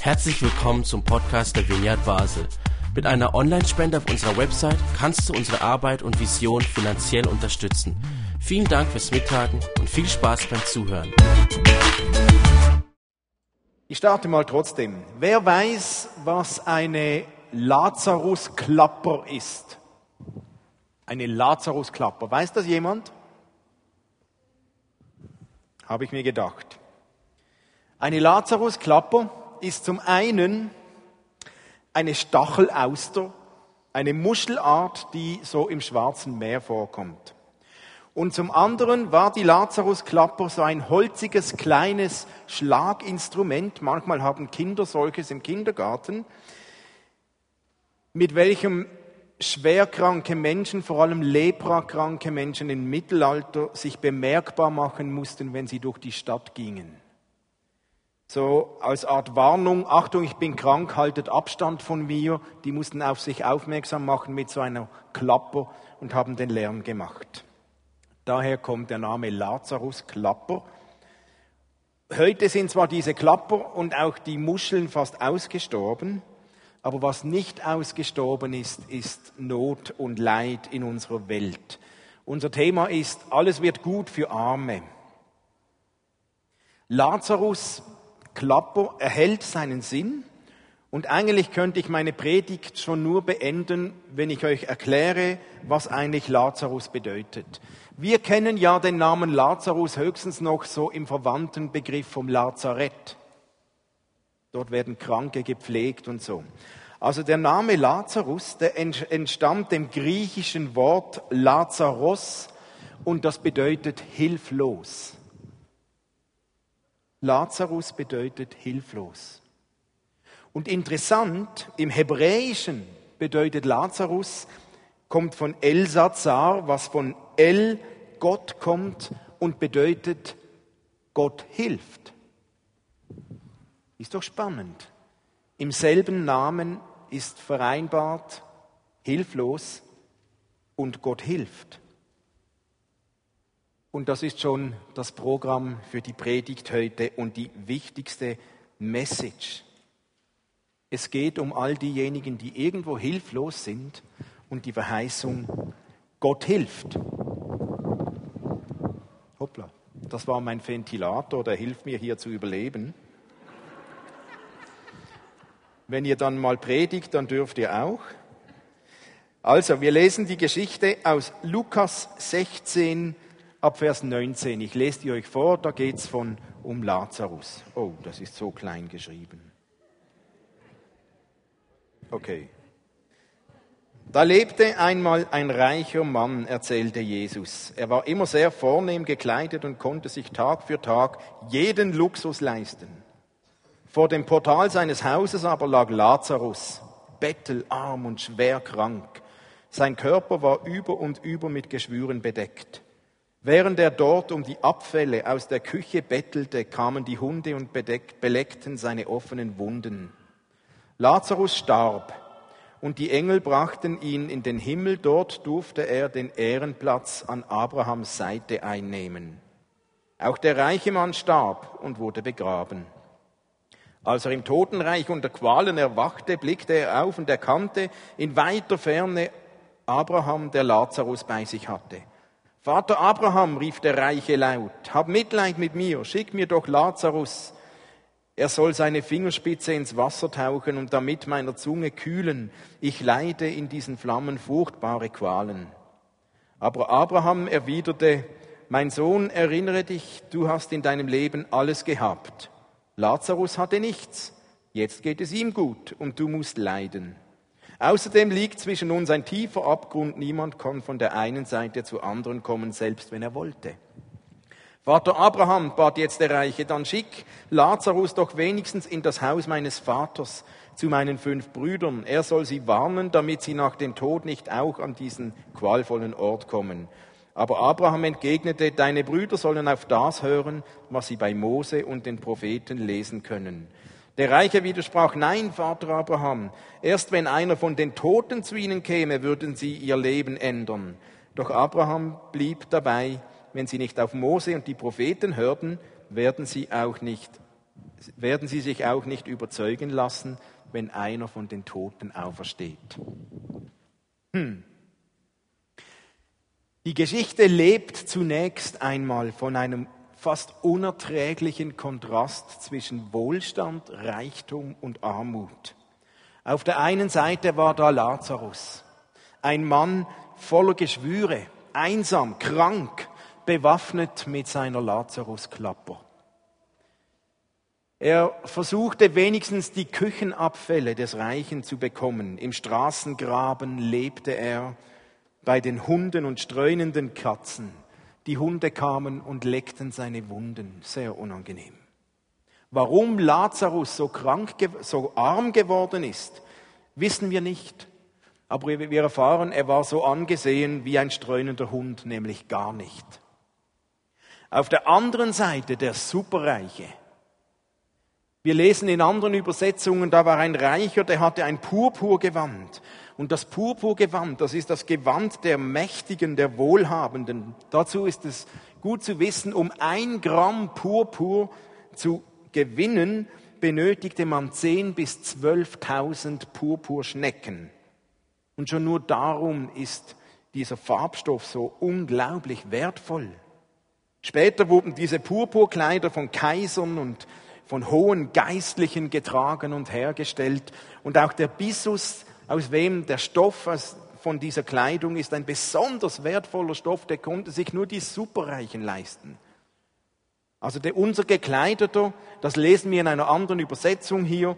Herzlich willkommen zum Podcast der Vineyard Basel. Mit einer Online-Spende auf unserer Website kannst du unsere Arbeit und Vision finanziell unterstützen. Vielen Dank fürs Mittagen und viel Spaß beim Zuhören. Ich starte mal trotzdem. Wer weiß, was eine Lazarus-Klapper ist? Eine Lazarus-Klapper. Weiß das jemand? Habe ich mir gedacht. Eine Lazarus-Klapper ist zum einen eine Stachelauster, eine Muschelart, die so im Schwarzen Meer vorkommt. Und zum anderen war die Lazarus-Klapper so ein holziges, kleines Schlaginstrument. Manchmal haben Kinder solches im Kindergarten, mit welchem schwerkranke Menschen, vor allem leprakranke Menschen im Mittelalter, sich bemerkbar machen mussten, wenn sie durch die Stadt gingen. So als Art Warnung, Achtung, ich bin krank, haltet Abstand von mir. Die mussten auf sich aufmerksam machen mit so einer Klapper und haben den Lärm gemacht. Daher kommt der Name Lazarus Klapper. Heute sind zwar diese Klapper und auch die Muscheln fast ausgestorben, aber was nicht ausgestorben ist, ist Not und Leid in unserer Welt. Unser Thema ist, alles wird gut für Arme. Lazarus Klapper erhält seinen Sinn. Und eigentlich könnte ich meine Predigt schon nur beenden, wenn ich euch erkläre, was eigentlich Lazarus bedeutet. Wir kennen ja den Namen Lazarus höchstens noch so im verwandten Begriff vom Lazarett. Dort werden Kranke gepflegt und so. Also der Name Lazarus, der entstammt dem griechischen Wort Lazaros und das bedeutet hilflos. Lazarus bedeutet hilflos. Und interessant, im Hebräischen bedeutet Lazarus, kommt von El Sazar, was von El, Gott kommt und bedeutet, Gott hilft. Ist doch spannend. Im selben Namen ist vereinbart hilflos und Gott hilft. Und das ist schon das Programm für die Predigt heute und die wichtigste Message. Es geht um all diejenigen, die irgendwo hilflos sind und die Verheißung, Gott hilft. Hoppla, das war mein Ventilator, der hilft mir hier zu überleben. Wenn ihr dann mal predigt, dann dürft ihr auch. Also, wir lesen die Geschichte aus Lukas 16, ab Vers 19. Ich lese die euch vor, da geht es von um Lazarus. Oh, das ist so klein geschrieben. Okay. Da lebte einmal ein reicher Mann, erzählte Jesus. Er war immer sehr vornehm gekleidet und konnte sich Tag für Tag jeden Luxus leisten. Vor dem Portal seines Hauses aber lag Lazarus, bettelarm und schwer krank. Sein Körper war über und über mit Geschwüren bedeckt. Während er dort um die Abfälle aus der Küche bettelte, kamen die Hunde und beleckten seine offenen Wunden. Lazarus starb, und die Engel brachten ihn in den Himmel, dort durfte er den Ehrenplatz an Abrahams Seite einnehmen. Auch der reiche Mann starb und wurde begraben. Als er im Totenreich unter Qualen erwachte, blickte er auf und erkannte in weiter Ferne Abraham, der Lazarus bei sich hatte. Vater Abraham, rief der Reiche laut, hab Mitleid mit mir, schick mir doch Lazarus. Er soll seine Fingerspitze ins Wasser tauchen und damit meiner Zunge kühlen. Ich leide in diesen Flammen furchtbare Qualen. Aber Abraham erwiderte, mein Sohn, erinnere dich, du hast in deinem Leben alles gehabt. Lazarus hatte nichts. Jetzt geht es ihm gut und du musst leiden. Außerdem liegt zwischen uns ein tiefer Abgrund. Niemand kann von der einen Seite zur anderen kommen, selbst wenn er wollte. Vater Abraham, bat jetzt der Reiche, dann schick Lazarus doch wenigstens in das Haus meines Vaters zu meinen fünf Brüdern. Er soll sie warnen, damit sie nach dem Tod nicht auch an diesen qualvollen Ort kommen. Aber Abraham entgegnete, deine Brüder sollen auf das hören, was sie bei Mose und den Propheten lesen können. Der Reiche widersprach, nein, Vater Abraham, erst wenn einer von den Toten zu ihnen käme, würden sie ihr Leben ändern. Doch Abraham blieb dabei, wenn sie nicht auf Mose und die Propheten hörten, werden sie auch nicht werden sie sich auch nicht überzeugen lassen, wenn einer von den Toten aufersteht. Hm. Die Geschichte lebt zunächst einmal von einem fast unerträglichen Kontrast zwischen Wohlstand, Reichtum und Armut. Auf der einen Seite war da Lazarus, ein Mann voller Geschwüre, einsam, krank, bewaffnet mit seiner Lazarusklapper. Er versuchte wenigstens die Küchenabfälle des Reichen zu bekommen. Im Straßengraben lebte er bei den Hunden und streunenden Katzen. Die Hunde kamen und leckten seine Wunden. Sehr unangenehm. Warum Lazarus so krank, so arm geworden ist, wissen wir nicht. Aber wir erfahren, er war so angesehen wie ein streunender Hund, nämlich gar nicht. Auf der anderen Seite der Superreiche. Wir lesen in anderen Übersetzungen, da war ein Reicher, der hatte ein Purpurgewand und das Purpurgewand, das ist das Gewand der Mächtigen, der Wohlhabenden. Dazu ist es gut zu wissen, um ein Gramm Purpur zu gewinnen, benötigte man 10.000 bis 12.000 Purpurschnecken. Und schon nur darum ist dieser Farbstoff so unglaublich wertvoll. Später wurden diese Purpurkleider von Kaisern und von hohen Geistlichen getragen und hergestellt. Und auch der Bissus aus wem der Stoff von dieser Kleidung ist ein besonders wertvoller Stoff, der konnte sich nur die Superreichen leisten. Also der, unser Gekleideter, das lesen wir in einer anderen Übersetzung hier,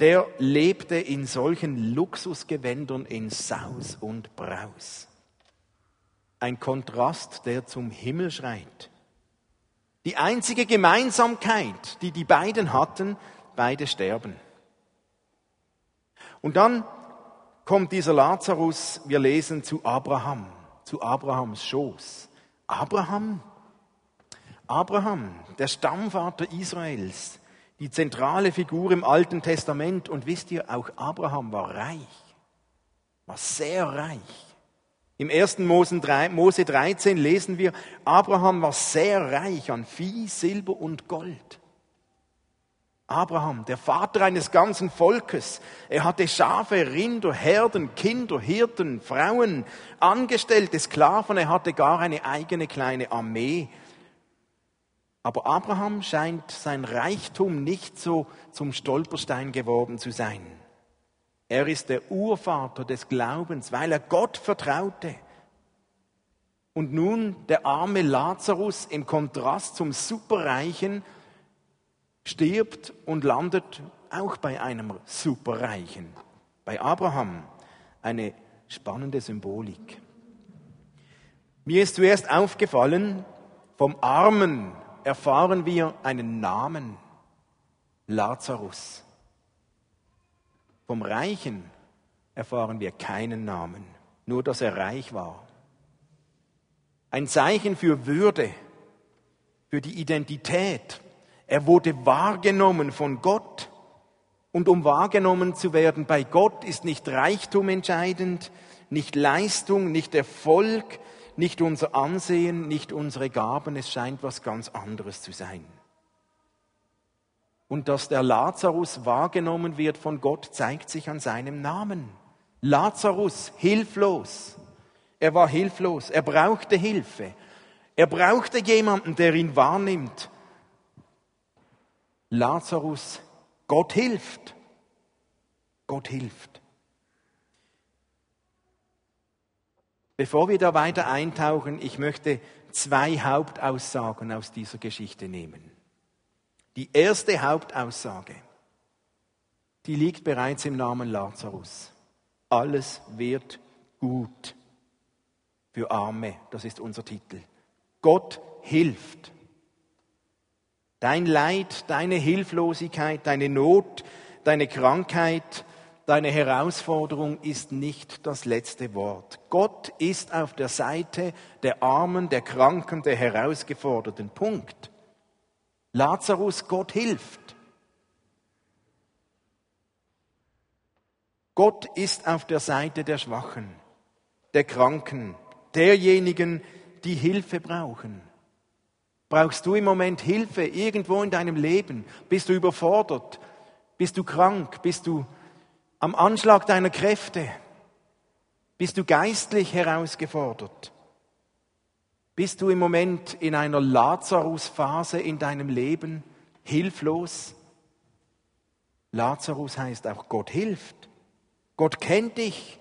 der lebte in solchen Luxusgewändern in Saus und Braus. Ein Kontrast, der zum Himmel schreit. Die einzige Gemeinsamkeit, die die beiden hatten, beide sterben. Und dann kommt dieser Lazarus, wir lesen, zu Abraham, zu Abrahams Schoß. Abraham, Abraham, der Stammvater Israels, die zentrale Figur im Alten Testament. Und wisst ihr, auch Abraham war reich, war sehr reich. Im 1. Mose 13 lesen wir, Abraham war sehr reich an Vieh, Silber und Gold. Abraham, der Vater eines ganzen Volkes. Er hatte Schafe, Rinder, Herden, Kinder, Hirten, Frauen, Angestellte, Sklaven. Er hatte gar eine eigene kleine Armee. Aber Abraham scheint sein Reichtum nicht so zum Stolperstein geworden zu sein. Er ist der Urvater des Glaubens, weil er Gott vertraute. Und nun der arme Lazarus im Kontrast zum Superreichen stirbt und landet auch bei einem Superreichen, bei Abraham. Eine spannende Symbolik. Mir ist zuerst aufgefallen, vom Armen erfahren wir einen Namen, Lazarus. Vom Reichen erfahren wir keinen Namen, nur dass er reich war. Ein Zeichen für Würde, für die Identität, er wurde wahrgenommen von Gott. Und um wahrgenommen zu werden bei Gott ist nicht Reichtum entscheidend, nicht Leistung, nicht Erfolg, nicht unser Ansehen, nicht unsere Gaben. Es scheint was ganz anderes zu sein. Und dass der Lazarus wahrgenommen wird von Gott, zeigt sich an seinem Namen. Lazarus, hilflos. Er war hilflos, er brauchte Hilfe. Er brauchte jemanden, der ihn wahrnimmt. Lazarus, Gott hilft. Gott hilft. Bevor wir da weiter eintauchen, ich möchte zwei Hauptaussagen aus dieser Geschichte nehmen. Die erste Hauptaussage, die liegt bereits im Namen Lazarus. Alles wird gut für Arme, das ist unser Titel. Gott hilft. Dein Leid, deine Hilflosigkeit, deine Not, deine Krankheit, deine Herausforderung ist nicht das letzte Wort. Gott ist auf der Seite der Armen, der Kranken, der Herausgeforderten. Punkt. Lazarus, Gott hilft. Gott ist auf der Seite der Schwachen, der Kranken, derjenigen, die Hilfe brauchen. Brauchst du im Moment Hilfe irgendwo in deinem Leben? Bist du überfordert? Bist du krank? Bist du am Anschlag deiner Kräfte? Bist du geistlich herausgefordert? Bist du im Moment in einer Lazarus-Phase in deinem Leben hilflos? Lazarus heißt auch Gott hilft. Gott kennt dich.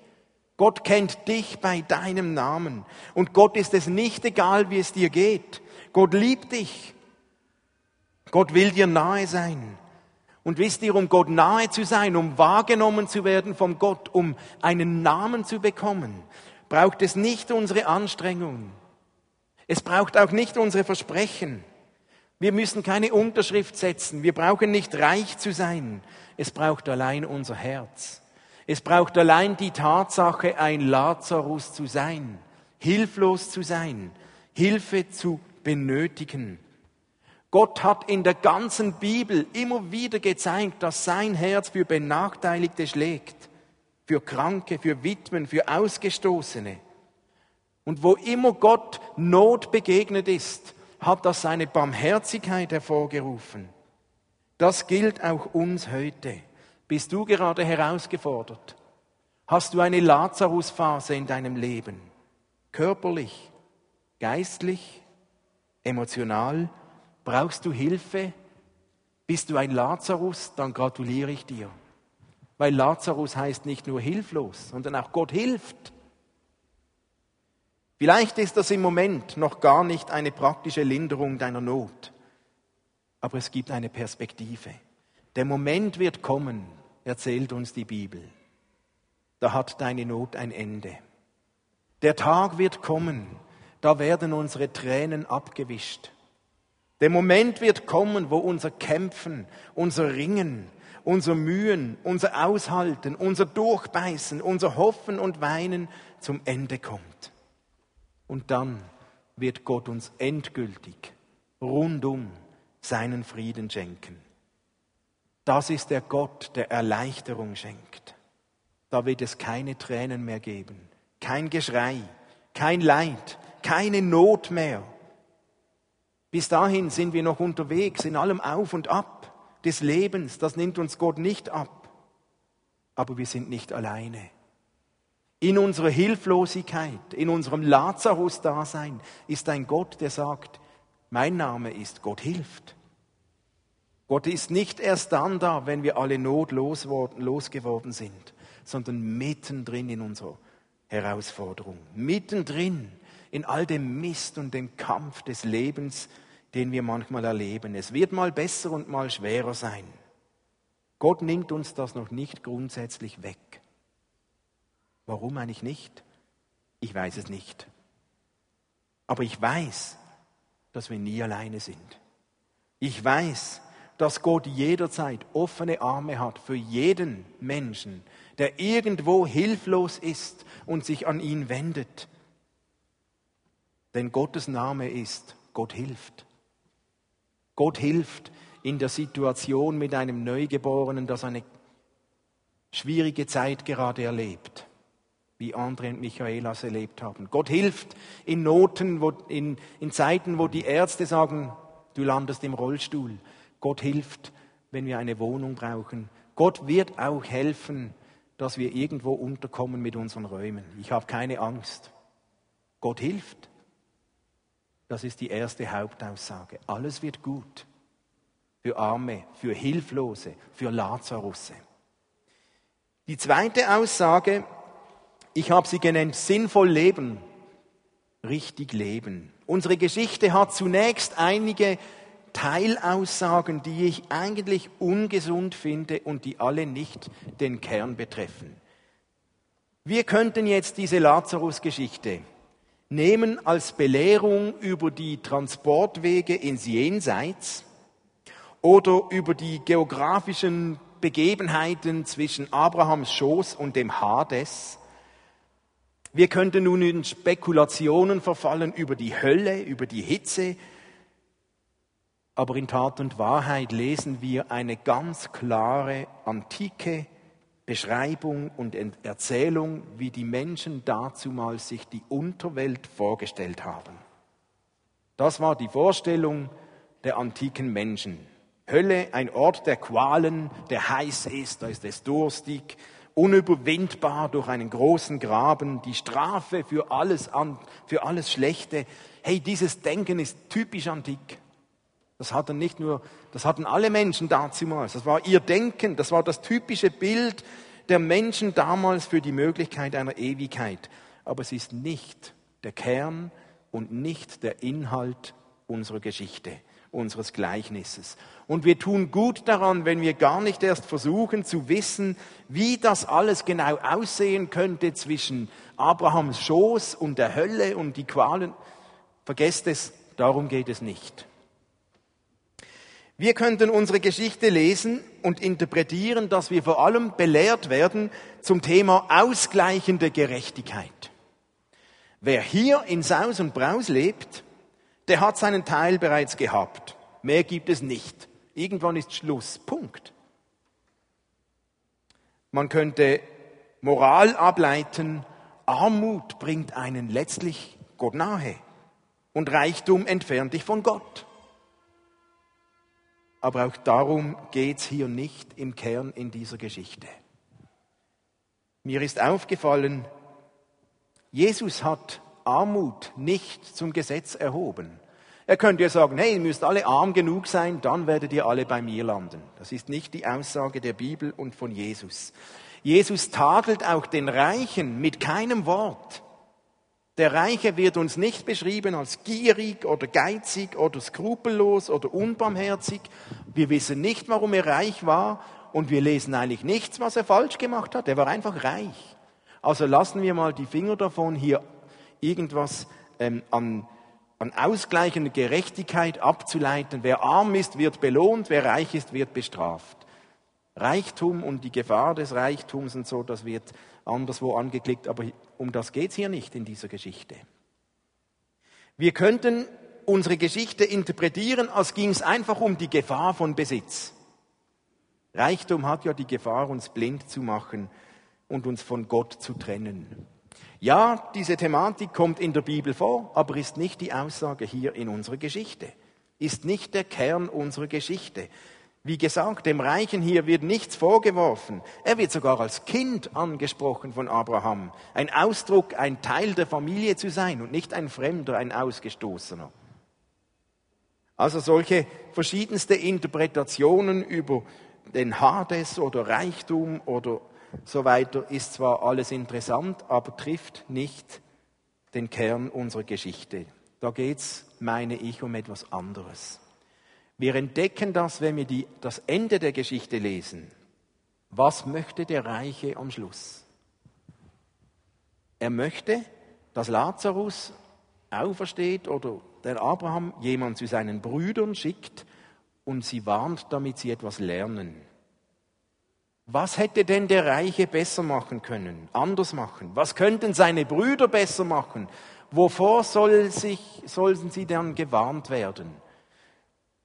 Gott kennt dich bei deinem Namen. Und Gott ist es nicht egal, wie es dir geht. Gott liebt dich. Gott will dir nahe sein. Und wisst ihr, um Gott nahe zu sein, um wahrgenommen zu werden vom Gott, um einen Namen zu bekommen, braucht es nicht unsere Anstrengungen. Es braucht auch nicht unsere Versprechen. Wir müssen keine Unterschrift setzen. Wir brauchen nicht reich zu sein. Es braucht allein unser Herz. Es braucht allein die Tatsache, ein Lazarus zu sein, hilflos zu sein, Hilfe zu benötigen. Gott hat in der ganzen Bibel immer wieder gezeigt, dass sein Herz für Benachteiligte schlägt, für Kranke, für Witwen, für Ausgestoßene. Und wo immer Gott Not begegnet ist, hat das seine Barmherzigkeit hervorgerufen. Das gilt auch uns heute. Bist du gerade herausgefordert? Hast du eine Lazarus-Phase in deinem Leben? Körperlich, geistlich, emotional? Brauchst du Hilfe? Bist du ein Lazarus? Dann gratuliere ich dir. Weil Lazarus heißt nicht nur hilflos, sondern auch Gott hilft. Vielleicht ist das im Moment noch gar nicht eine praktische Linderung deiner Not, aber es gibt eine Perspektive. Der Moment wird kommen, erzählt uns die Bibel. Da hat deine Not ein Ende. Der Tag wird kommen, da werden unsere Tränen abgewischt. Der Moment wird kommen, wo unser Kämpfen, unser Ringen, unser Mühen, unser Aushalten, unser Durchbeißen, unser Hoffen und Weinen zum Ende kommt. Und dann wird Gott uns endgültig rundum seinen Frieden schenken. Das ist der Gott, der Erleichterung schenkt. Da wird es keine Tränen mehr geben, kein Geschrei, kein Leid, keine Not mehr. Bis dahin sind wir noch unterwegs in allem Auf und Ab des Lebens. Das nimmt uns Gott nicht ab. Aber wir sind nicht alleine. In unserer Hilflosigkeit, in unserem Lazarus-Dasein ist ein Gott, der sagt, mein Name ist Gott hilft. Gott ist nicht erst dann da, wenn wir alle Not losgeworden sind, sondern mittendrin in unserer Herausforderung, mittendrin in all dem Mist und dem Kampf des Lebens, den wir manchmal erleben. Es wird mal besser und mal schwerer sein. Gott nimmt uns das noch nicht grundsätzlich weg. Warum eigentlich nicht? Ich weiß es nicht. Aber ich weiß, dass wir nie alleine sind. Ich weiß, dass Gott jederzeit offene Arme hat für jeden Menschen, der irgendwo hilflos ist und sich an ihn wendet. Denn Gottes Name ist, Gott hilft. Gott hilft in der Situation mit einem Neugeborenen, das eine schwierige Zeit gerade erlebt wie Andre und Michaelas erlebt haben. Gott hilft in Noten, wo, in, in Zeiten, wo die Ärzte sagen, du landest im Rollstuhl. Gott hilft, wenn wir eine Wohnung brauchen. Gott wird auch helfen, dass wir irgendwo unterkommen mit unseren Räumen. Ich habe keine Angst. Gott hilft. Das ist die erste Hauptaussage. Alles wird gut. Für Arme, für Hilflose, für Lazarusse. Die zweite Aussage ich habe sie genannt, sinnvoll leben, richtig leben. Unsere Geschichte hat zunächst einige Teilaussagen, die ich eigentlich ungesund finde und die alle nicht den Kern betreffen. Wir könnten jetzt diese Lazarus-Geschichte nehmen als Belehrung über die Transportwege ins Jenseits oder über die geografischen Begebenheiten zwischen Abrahams Schoß und dem Hades. Wir könnten nun in Spekulationen verfallen über die Hölle, über die Hitze, aber in Tat und Wahrheit lesen wir eine ganz klare antike Beschreibung und Erzählung, wie die Menschen dazumals sich die Unterwelt vorgestellt haben. Das war die Vorstellung der antiken Menschen. Hölle, ein Ort der Qualen, der heiß ist, da ist es durstig, unüberwindbar durch einen großen Graben, die Strafe für alles, an, für alles Schlechte. Hey, dieses Denken ist typisch antik. Das hatten nicht nur, das hatten alle Menschen damals. Das war ihr Denken, das war das typische Bild der Menschen damals für die Möglichkeit einer Ewigkeit. Aber es ist nicht der Kern und nicht der Inhalt unserer Geschichte, unseres Gleichnisses. Und wir tun gut daran, wenn wir gar nicht erst versuchen zu wissen, wie das alles genau aussehen könnte zwischen Abrahams Schoß und der Hölle und die Qualen. Vergesst es, darum geht es nicht. Wir könnten unsere Geschichte lesen und interpretieren, dass wir vor allem belehrt werden zum Thema ausgleichende Gerechtigkeit. Wer hier in Saus und Braus lebt, der hat seinen Teil bereits gehabt. Mehr gibt es nicht. Irgendwann ist Schluss. Punkt. Man könnte Moral ableiten, Armut bringt einen letztlich Gott nahe und Reichtum entfernt dich von Gott. Aber auch darum geht es hier nicht im Kern in dieser Geschichte. Mir ist aufgefallen, Jesus hat Armut nicht zum Gesetz erhoben. Er könnte ja sagen, hey, ihr müsst alle arm genug sein, dann werdet ihr alle bei mir landen. Das ist nicht die Aussage der Bibel und von Jesus. Jesus tadelt auch den Reichen mit keinem Wort. Der Reiche wird uns nicht beschrieben als gierig oder geizig oder skrupellos oder unbarmherzig. Wir wissen nicht, warum er reich war und wir lesen eigentlich nichts, was er falsch gemacht hat. Er war einfach reich. Also lassen wir mal die Finger davon, hier irgendwas ähm, an, an ausgleichender Gerechtigkeit abzuleiten. Wer arm ist, wird belohnt, wer reich ist, wird bestraft. Reichtum und die Gefahr des Reichtums und so, das wird anderswo angeklickt, aber um das geht es hier nicht in dieser Geschichte. Wir könnten unsere Geschichte interpretieren, als ging es einfach um die Gefahr von Besitz. Reichtum hat ja die Gefahr, uns blind zu machen und uns von Gott zu trennen. Ja, diese Thematik kommt in der Bibel vor, aber ist nicht die Aussage hier in unserer Geschichte, ist nicht der Kern unserer Geschichte. Wie gesagt, dem Reichen hier wird nichts vorgeworfen. Er wird sogar als Kind angesprochen von Abraham. Ein Ausdruck, ein Teil der Familie zu sein und nicht ein Fremder, ein Ausgestoßener. Also solche verschiedenste Interpretationen über den Hades oder Reichtum oder so weiter ist zwar alles interessant, aber trifft nicht den Kern unserer Geschichte. Da geht es, meine ich, um etwas anderes. Wir entdecken das, wenn wir die, das Ende der Geschichte lesen. Was möchte der Reiche am Schluss? Er möchte, dass Lazarus aufersteht oder der Abraham jemand zu seinen Brüdern schickt und sie warnt, damit sie etwas lernen. Was hätte denn der Reiche besser machen können, anders machen? Was könnten seine Brüder besser machen? Wovor soll sich, sollen sie dann gewarnt werden?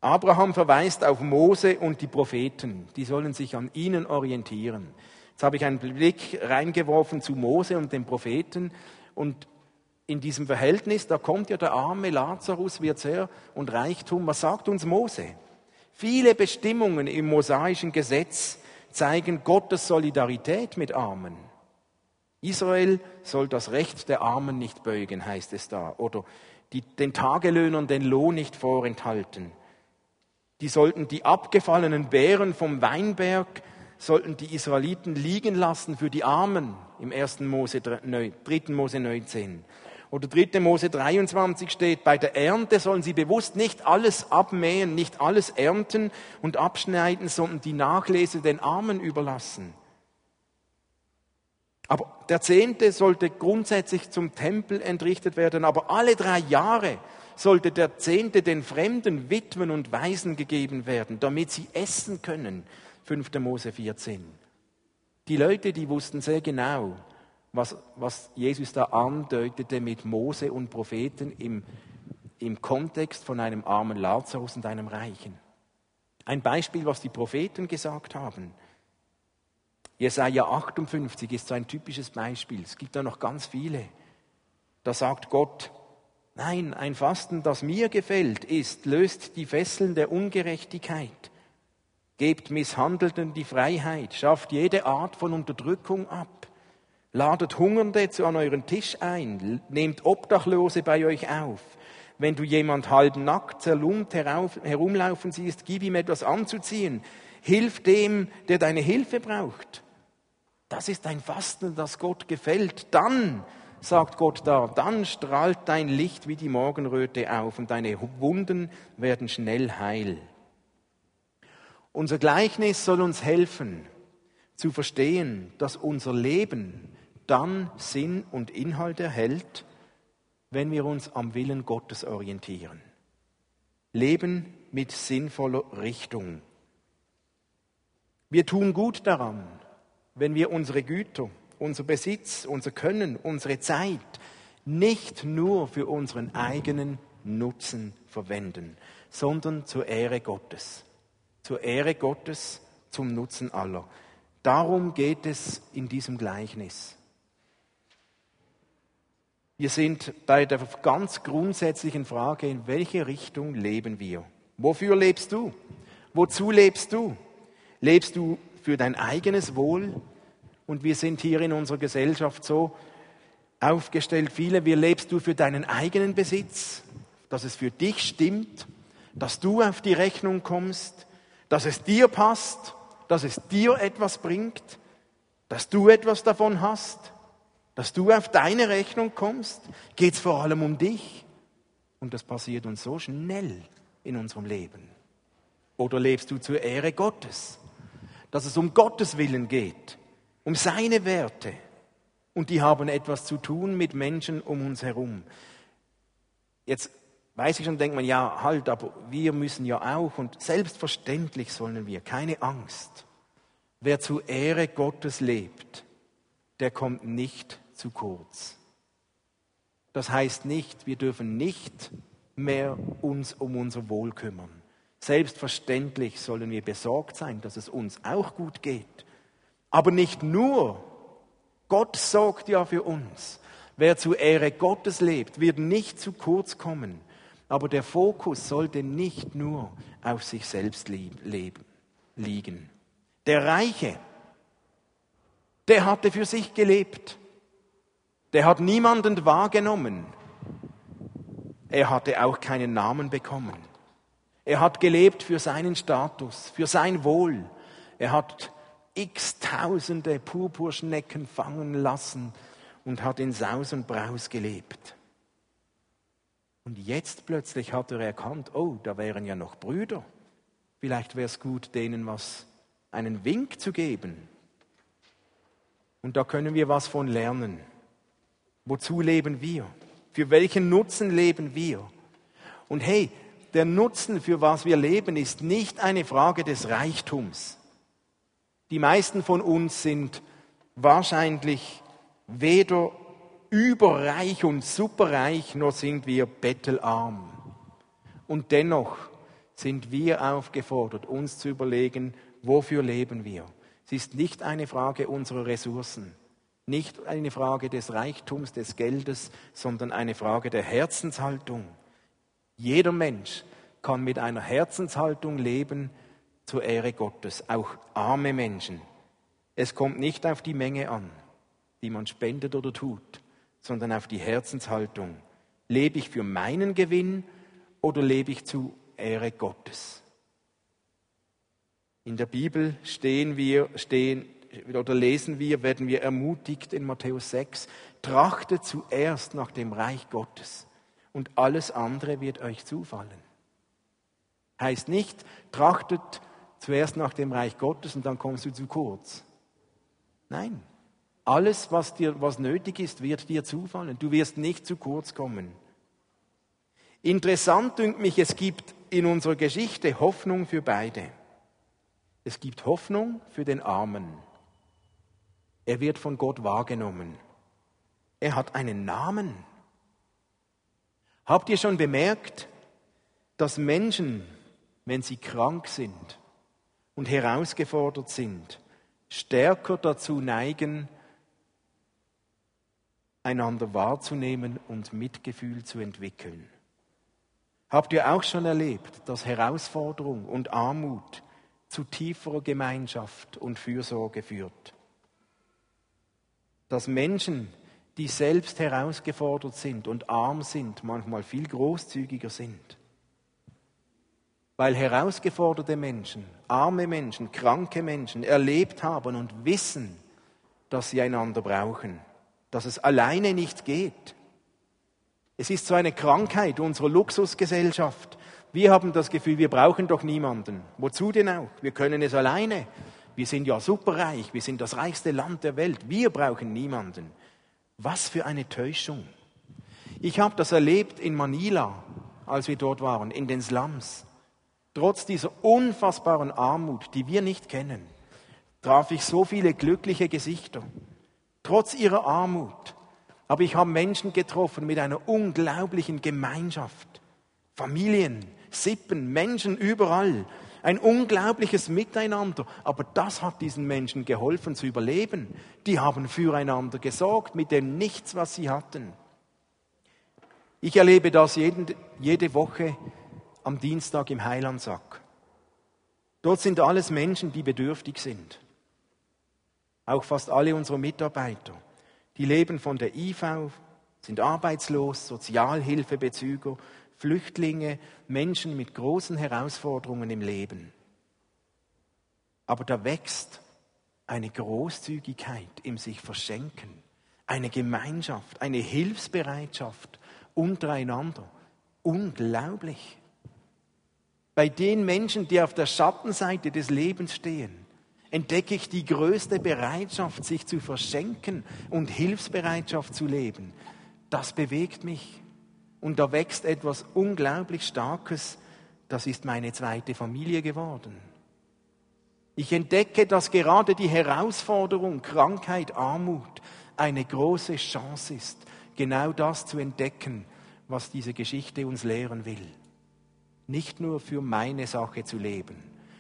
Abraham verweist auf Mose und die Propheten. Die sollen sich an ihnen orientieren. Jetzt habe ich einen Blick reingeworfen zu Mose und den Propheten. Und in diesem Verhältnis, da kommt ja der arme Lazarus, wird sehr und Reichtum. Was sagt uns Mose? Viele Bestimmungen im mosaischen Gesetz zeigen Gottes Solidarität mit Armen. Israel soll das Recht der Armen nicht beugen, heißt es da. Oder die, den Tagelöhnern den Lohn nicht vorenthalten. Die sollten die abgefallenen Beeren vom Weinberg, sollten die Israeliten liegen lassen für die Armen im 1. Mose, 3. Mose 19. Oder 3. Mose 23 steht, bei der Ernte sollen sie bewusst nicht alles abmähen, nicht alles ernten und abschneiden, sondern die Nachlese den Armen überlassen. Aber der Zehnte sollte grundsätzlich zum Tempel entrichtet werden, aber alle drei Jahre sollte der Zehnte den Fremden, Witwen und Waisen gegeben werden, damit sie essen können. 5. Mose 14. Die Leute, die wussten sehr genau, was, was Jesus da andeutete mit Mose und Propheten im, im Kontext von einem armen Lazarus und einem Reichen. Ein Beispiel, was die Propheten gesagt haben. Jesaja 58 ist so ein typisches Beispiel. Es gibt da noch ganz viele. Da sagt Gott, Nein, ein Fasten, das mir gefällt, ist, löst die Fesseln der Ungerechtigkeit, gebt Misshandelten die Freiheit, schafft jede Art von Unterdrückung ab, ladet Hungernde zu an euren Tisch ein, nehmt Obdachlose bei euch auf. Wenn du jemand halb nackt, zerlumpt herumlaufen siehst, gib ihm etwas anzuziehen. Hilf dem, der deine Hilfe braucht. Das ist ein Fasten, das Gott gefällt. Dann, sagt Gott da, dann strahlt dein Licht wie die Morgenröte auf und deine Wunden werden schnell heil. Unser Gleichnis soll uns helfen zu verstehen, dass unser Leben dann Sinn und Inhalt erhält, wenn wir uns am Willen Gottes orientieren. Leben mit sinnvoller Richtung. Wir tun gut daran, wenn wir unsere Güter, unser Besitz, unser Können, unsere Zeit nicht nur für unseren eigenen Nutzen verwenden, sondern zur Ehre Gottes. Zur Ehre Gottes, zum Nutzen aller. Darum geht es in diesem Gleichnis. Wir sind bei der ganz grundsätzlichen Frage, in welche Richtung leben wir? Wofür lebst du? Wozu lebst du? Lebst du für dein eigenes Wohl? Und wir sind hier in unserer Gesellschaft so aufgestellt, viele, wie lebst du für deinen eigenen Besitz, dass es für dich stimmt, dass du auf die Rechnung kommst, dass es dir passt, dass es dir etwas bringt, dass du etwas davon hast, dass du auf deine Rechnung kommst, geht es vor allem um dich. Und das passiert uns so schnell in unserem Leben. Oder lebst du zur Ehre Gottes? dass es um Gottes Willen geht, um seine Werte. Und die haben etwas zu tun mit Menschen um uns herum. Jetzt weiß ich schon, denkt man, ja, halt, aber wir müssen ja auch und selbstverständlich sollen wir, keine Angst. Wer zu Ehre Gottes lebt, der kommt nicht zu kurz. Das heißt nicht, wir dürfen nicht mehr uns um unser Wohl kümmern. Selbstverständlich sollen wir besorgt sein, dass es uns auch gut geht. Aber nicht nur. Gott sorgt ja für uns. Wer zu Ehre Gottes lebt, wird nicht zu kurz kommen. Aber der Fokus sollte nicht nur auf sich selbst liegen. Der Reiche, der hatte für sich gelebt. Der hat niemanden wahrgenommen. Er hatte auch keinen Namen bekommen. Er hat gelebt für seinen Status, für sein Wohl. Er hat x Tausende Purpurschnecken fangen lassen und hat in Saus und Braus gelebt. Und jetzt plötzlich hat er erkannt, oh, da wären ja noch Brüder. Vielleicht wäre es gut, denen was, einen Wink zu geben. Und da können wir was von lernen. Wozu leben wir? Für welchen Nutzen leben wir? Und hey, der Nutzen, für was wir leben, ist nicht eine Frage des Reichtums. Die meisten von uns sind wahrscheinlich weder überreich und superreich, noch sind wir bettelarm. Und dennoch sind wir aufgefordert, uns zu überlegen, wofür leben wir. Es ist nicht eine Frage unserer Ressourcen, nicht eine Frage des Reichtums, des Geldes, sondern eine Frage der Herzenshaltung. Jeder Mensch kann mit einer Herzenshaltung leben zur Ehre Gottes, auch arme Menschen. Es kommt nicht auf die Menge an, die man spendet oder tut, sondern auf die Herzenshaltung. Lebe ich für meinen Gewinn oder lebe ich zu Ehre Gottes? In der Bibel stehen wir, stehen, oder lesen wir, werden wir ermutigt in Matthäus 6, trachtet zuerst nach dem Reich Gottes und alles andere wird euch zufallen. Heißt nicht, trachtet zuerst nach dem Reich Gottes und dann kommst du zu kurz. Nein, alles, was, dir, was nötig ist, wird dir zufallen. Du wirst nicht zu kurz kommen. Interessant dünkt mich, es gibt in unserer Geschichte Hoffnung für beide. Es gibt Hoffnung für den Armen. Er wird von Gott wahrgenommen. Er hat einen Namen. Habt ihr schon bemerkt, dass Menschen, wenn sie krank sind und herausgefordert sind, stärker dazu neigen, einander wahrzunehmen und Mitgefühl zu entwickeln. Habt ihr auch schon erlebt, dass Herausforderung und Armut zu tieferer Gemeinschaft und Fürsorge führt? Dass Menschen, die selbst herausgefordert sind und arm sind, manchmal viel großzügiger sind. Weil herausgeforderte Menschen, arme Menschen, kranke Menschen erlebt haben und wissen, dass sie einander brauchen dass es alleine nicht geht. Es ist so eine Krankheit unserer Luxusgesellschaft. Wir haben das Gefühl, wir brauchen doch niemanden. Wozu denn auch? Wir können es alleine. Wir sind ja superreich, wir sind das reichste Land der Welt. Wir brauchen niemanden. Was für eine Täuschung. Ich habe das erlebt in Manila, als wir dort waren, in den Slums. Trotz dieser unfassbaren Armut, die wir nicht kennen, traf ich so viele glückliche Gesichter trotz ihrer Armut. Aber ich habe Menschen getroffen mit einer unglaublichen Gemeinschaft. Familien, Sippen, Menschen überall. Ein unglaubliches Miteinander. Aber das hat diesen Menschen geholfen zu überleben. Die haben füreinander gesorgt mit dem Nichts, was sie hatten. Ich erlebe das jeden, jede Woche am Dienstag im Heilandsack. Dort sind alles Menschen, die bedürftig sind auch fast alle unsere Mitarbeiter. Die leben von der IV, sind arbeitslos, Sozialhilfebezüger, Flüchtlinge, Menschen mit großen Herausforderungen im Leben. Aber da wächst eine Großzügigkeit im sich verschenken, eine Gemeinschaft, eine Hilfsbereitschaft untereinander. Unglaublich. Bei den Menschen, die auf der Schattenseite des Lebens stehen, entdecke ich die größte Bereitschaft, sich zu verschenken und Hilfsbereitschaft zu leben. Das bewegt mich. Und da wächst etwas unglaublich Starkes. Das ist meine zweite Familie geworden. Ich entdecke, dass gerade die Herausforderung Krankheit, Armut eine große Chance ist, genau das zu entdecken, was diese Geschichte uns lehren will. Nicht nur für meine Sache zu leben,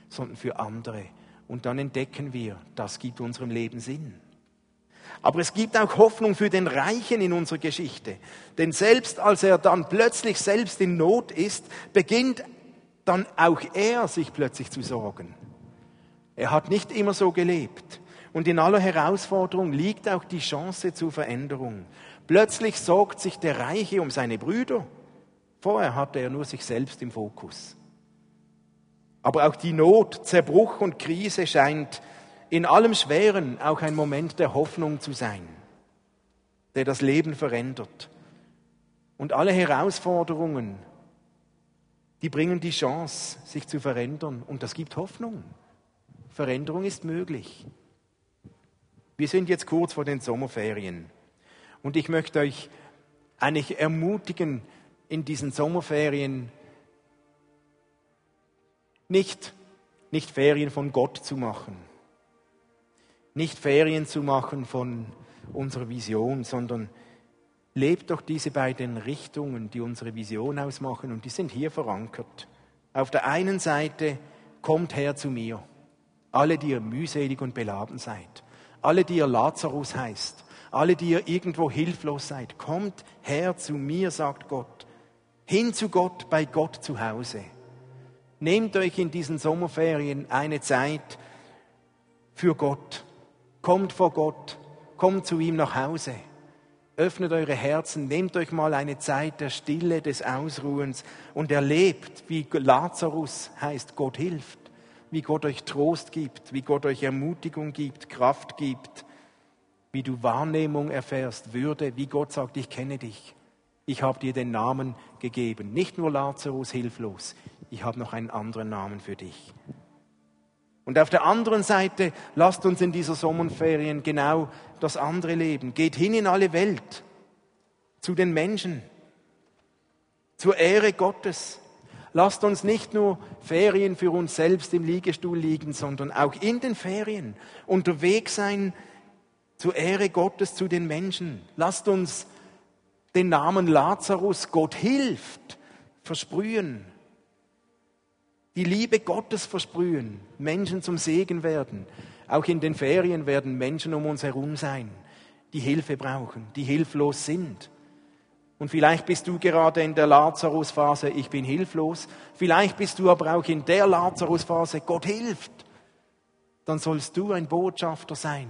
sondern für andere und dann entdecken wir, das gibt unserem Leben Sinn. Aber es gibt auch Hoffnung für den Reichen in unserer Geschichte. Denn selbst als er dann plötzlich selbst in Not ist, beginnt dann auch er sich plötzlich zu sorgen. Er hat nicht immer so gelebt. Und in aller Herausforderung liegt auch die Chance zur Veränderung. Plötzlich sorgt sich der Reiche um seine Brüder. Vorher hatte er nur sich selbst im Fokus. Aber auch die Not, Zerbruch und Krise scheint in allem Schweren auch ein Moment der Hoffnung zu sein, der das Leben verändert. Und alle Herausforderungen, die bringen die Chance, sich zu verändern. Und das gibt Hoffnung. Veränderung ist möglich. Wir sind jetzt kurz vor den Sommerferien. Und ich möchte euch eigentlich ermutigen, in diesen Sommerferien nicht, nicht Ferien von Gott zu machen, nicht Ferien zu machen von unserer Vision, sondern lebt doch diese beiden Richtungen, die unsere Vision ausmachen, und die sind hier verankert. Auf der einen Seite kommt her zu mir, alle, die ihr mühselig und beladen seid, alle, die ihr Lazarus heißt, alle, die ihr irgendwo hilflos seid, kommt her zu mir, sagt Gott, hin zu Gott, bei Gott zu Hause. Nehmt euch in diesen Sommerferien eine Zeit für Gott. Kommt vor Gott. Kommt zu ihm nach Hause. Öffnet eure Herzen. Nehmt euch mal eine Zeit der Stille, des Ausruhens und erlebt, wie Lazarus heißt, Gott hilft. Wie Gott euch Trost gibt. Wie Gott euch Ermutigung gibt, Kraft gibt. Wie du Wahrnehmung erfährst, Würde. Wie Gott sagt, ich kenne dich. Ich habe dir den Namen gegeben. Nicht nur Lazarus hilflos ich habe noch einen anderen Namen für dich. Und auf der anderen Seite, lasst uns in dieser Sommerferien genau das andere leben. Geht hin in alle Welt, zu den Menschen, zur Ehre Gottes. Lasst uns nicht nur Ferien für uns selbst im Liegestuhl liegen, sondern auch in den Ferien unterwegs sein zur Ehre Gottes zu den Menschen. Lasst uns den Namen Lazarus, Gott hilft, versprühen die Liebe Gottes versprühen, Menschen zum Segen werden. Auch in den Ferien werden Menschen um uns herum sein, die Hilfe brauchen, die hilflos sind. Und vielleicht bist du gerade in der Lazarus-Phase, ich bin hilflos. Vielleicht bist du aber auch in der Lazarus-Phase, Gott hilft. Dann sollst du ein Botschafter sein.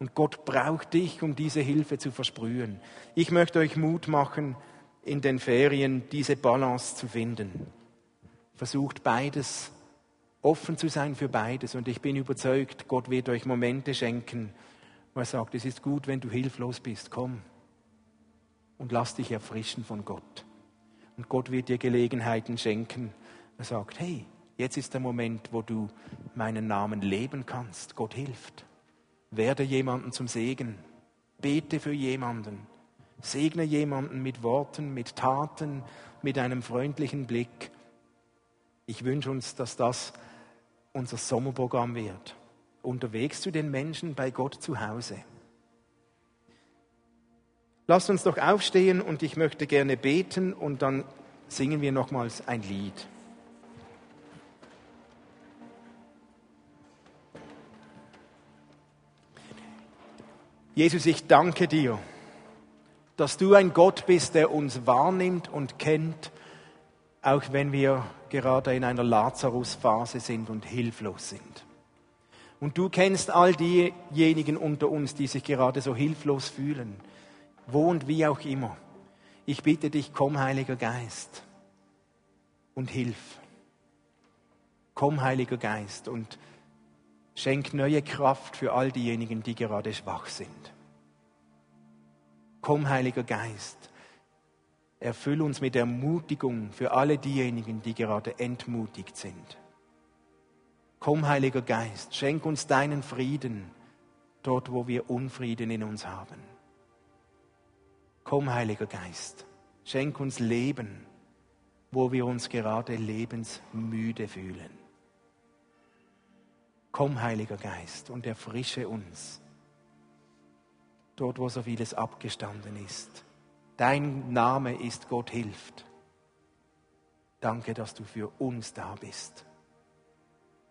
Und Gott braucht dich, um diese Hilfe zu versprühen. Ich möchte euch Mut machen, in den Ferien diese Balance zu finden. Versucht beides, offen zu sein für beides. Und ich bin überzeugt, Gott wird euch Momente schenken, wo er sagt, es ist gut, wenn du hilflos bist, komm und lass dich erfrischen von Gott. Und Gott wird dir Gelegenheiten schenken. Er sagt, hey, jetzt ist der Moment, wo du meinen Namen leben kannst. Gott hilft. Werde jemanden zum Segen. Bete für jemanden. Segne jemanden mit Worten, mit Taten, mit einem freundlichen Blick. Ich wünsche uns, dass das unser Sommerprogramm wird. Unterwegs zu den Menschen bei Gott zu Hause. Lasst uns doch aufstehen und ich möchte gerne beten und dann singen wir nochmals ein Lied. Jesus, ich danke dir, dass du ein Gott bist, der uns wahrnimmt und kennt, auch wenn wir gerade in einer Lazarus-Phase sind und hilflos sind. Und du kennst all diejenigen unter uns, die sich gerade so hilflos fühlen wohnt, wie auch immer. Ich bitte dich, komm, Heiliger Geist, und hilf. Komm, Heiliger Geist, und schenk neue Kraft für all diejenigen, die gerade schwach sind. Komm, Heiliger Geist, erfüll uns mit Ermutigung für alle diejenigen, die gerade entmutigt sind. Komm, Heiliger Geist, schenk uns deinen Frieden dort, wo wir Unfrieden in uns haben. Komm, Heiliger Geist, schenk uns Leben, wo wir uns gerade lebensmüde fühlen. Komm, Heiliger Geist, und erfrische uns dort, wo so vieles abgestanden ist. Dein Name ist Gott hilft. Danke, dass du für uns da bist.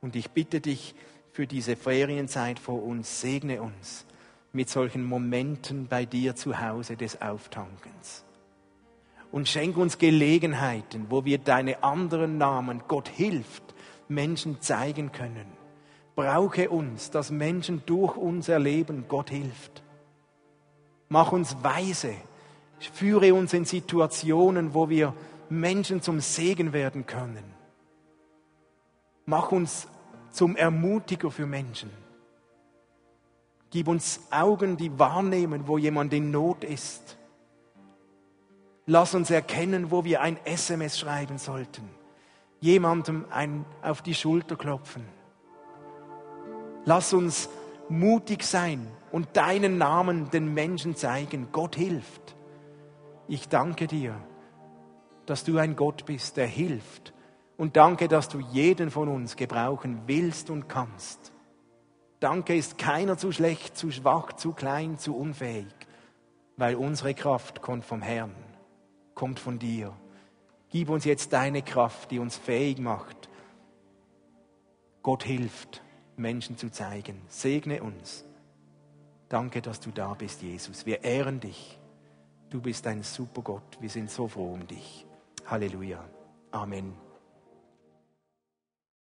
Und ich bitte dich für diese Ferienzeit vor uns, segne uns mit solchen Momenten bei dir zu Hause des Auftankens. Und schenk uns Gelegenheiten, wo wir deine anderen Namen, Gott hilft, Menschen zeigen können. Brauche uns, dass Menschen durch uns erleben, Gott hilft. Mach uns weise. Führe uns in Situationen, wo wir Menschen zum Segen werden können. Mach uns zum Ermutiger für Menschen. Gib uns Augen, die wahrnehmen, wo jemand in Not ist. Lass uns erkennen, wo wir ein SMS schreiben sollten. Jemandem ein auf die Schulter klopfen. Lass uns mutig sein und deinen Namen den Menschen zeigen. Gott hilft. Ich danke dir, dass du ein Gott bist, der hilft. Und danke, dass du jeden von uns gebrauchen willst und kannst. Danke ist keiner zu schlecht, zu schwach, zu klein, zu unfähig, weil unsere Kraft kommt vom Herrn, kommt von dir. Gib uns jetzt deine Kraft, die uns fähig macht. Gott hilft, Menschen zu zeigen. Segne uns. Danke, dass du da bist, Jesus. Wir ehren dich. Du bist ein super Gott. Wir sind so froh um dich. Halleluja. Amen.